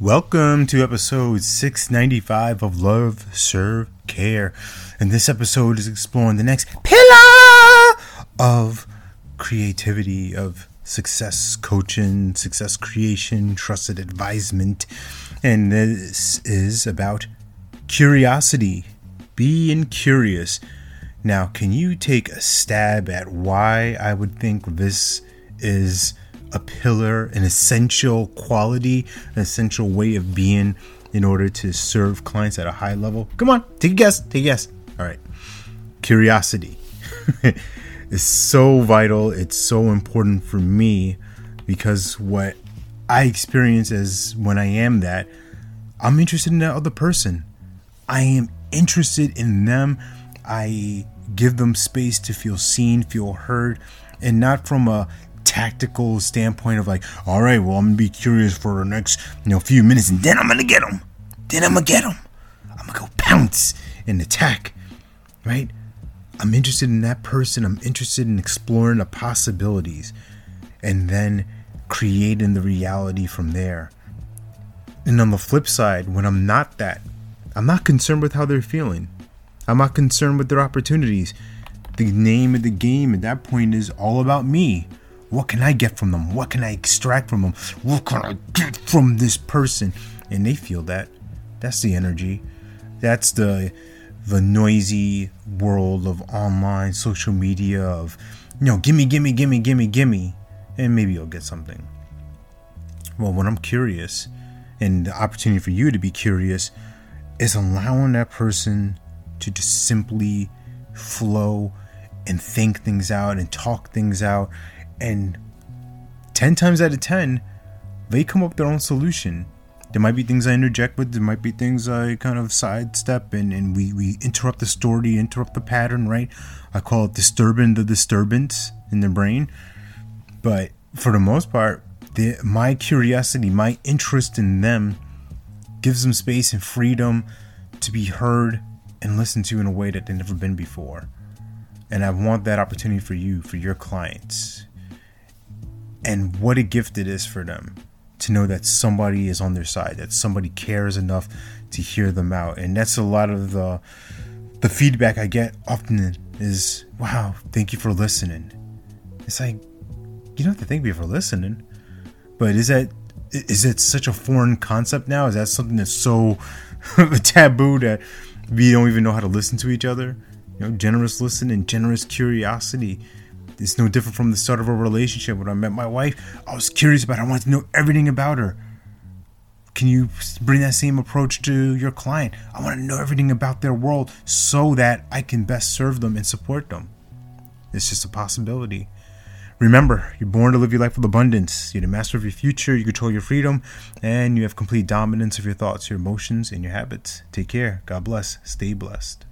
Welcome to episode 695 of Love, Serve, Care. And this episode is exploring the next pillar of creativity, of success coaching, success creation, trusted advisement. And this is about curiosity, being curious. Now, can you take a stab at why I would think this is a pillar, an essential quality, an essential way of being in order to serve clients at a high level? Come on, take a guess. Take a guess. All right. Curiosity is so vital. It's so important for me because what I experience as when I am that, I'm interested in that other person. I am interested in them. I give them space to feel seen, feel heard, and not from a tactical standpoint of like, all right, well, I'm gonna be curious for the next you know few minutes, and then I'm gonna get them. Then I'm gonna get them. I'm gonna go pounce and attack, right? I'm interested in that person. I'm interested in exploring the possibilities, and then creating the reality from there. And on the flip side, when I'm not that, I'm not concerned with how they're feeling. I'm not concerned with their opportunities. The name of the game at that point is all about me. What can I get from them? What can I extract from them? What can I get from this person? And they feel that. That's the energy. That's the the noisy world of online social media of you know, gimme, gimme, gimme, gimme, gimme, and maybe you'll get something. Well, when I'm curious, and the opportunity for you to be curious is allowing that person to just simply flow and think things out and talk things out and 10 times out of 10 they come up with their own solution. There might be things i interject with there might be things i kind of sidestep and, and we, we interrupt the story interrupt the pattern right? I call it disturbing the disturbance in the brain. But for the most part the, my curiosity my interest in them gives them space and freedom to be heard and listened to in a way that they've never been before. And i want that opportunity for you for your clients and what a gift it is for them to know that somebody is on their side, that somebody cares enough to hear them out. And that's a lot of the the feedback I get often is, "Wow, thank you for listening." It's like you don't have to thank me for listening, but is that is it such a foreign concept now? Is that something that's so taboo that we don't even know how to listen to each other? You know, generous listening, generous curiosity it's no different from the start of a relationship. When I met my wife, I was curious about her. I wanted to know everything about her. Can you bring that same approach to your client? I want to know everything about their world so that I can best serve them and support them. It's just a possibility. Remember, you're born to live your life with abundance. You're the master of your future, you control your freedom, and you have complete dominance of your thoughts, your emotions, and your habits. Take care. God bless. Stay blessed.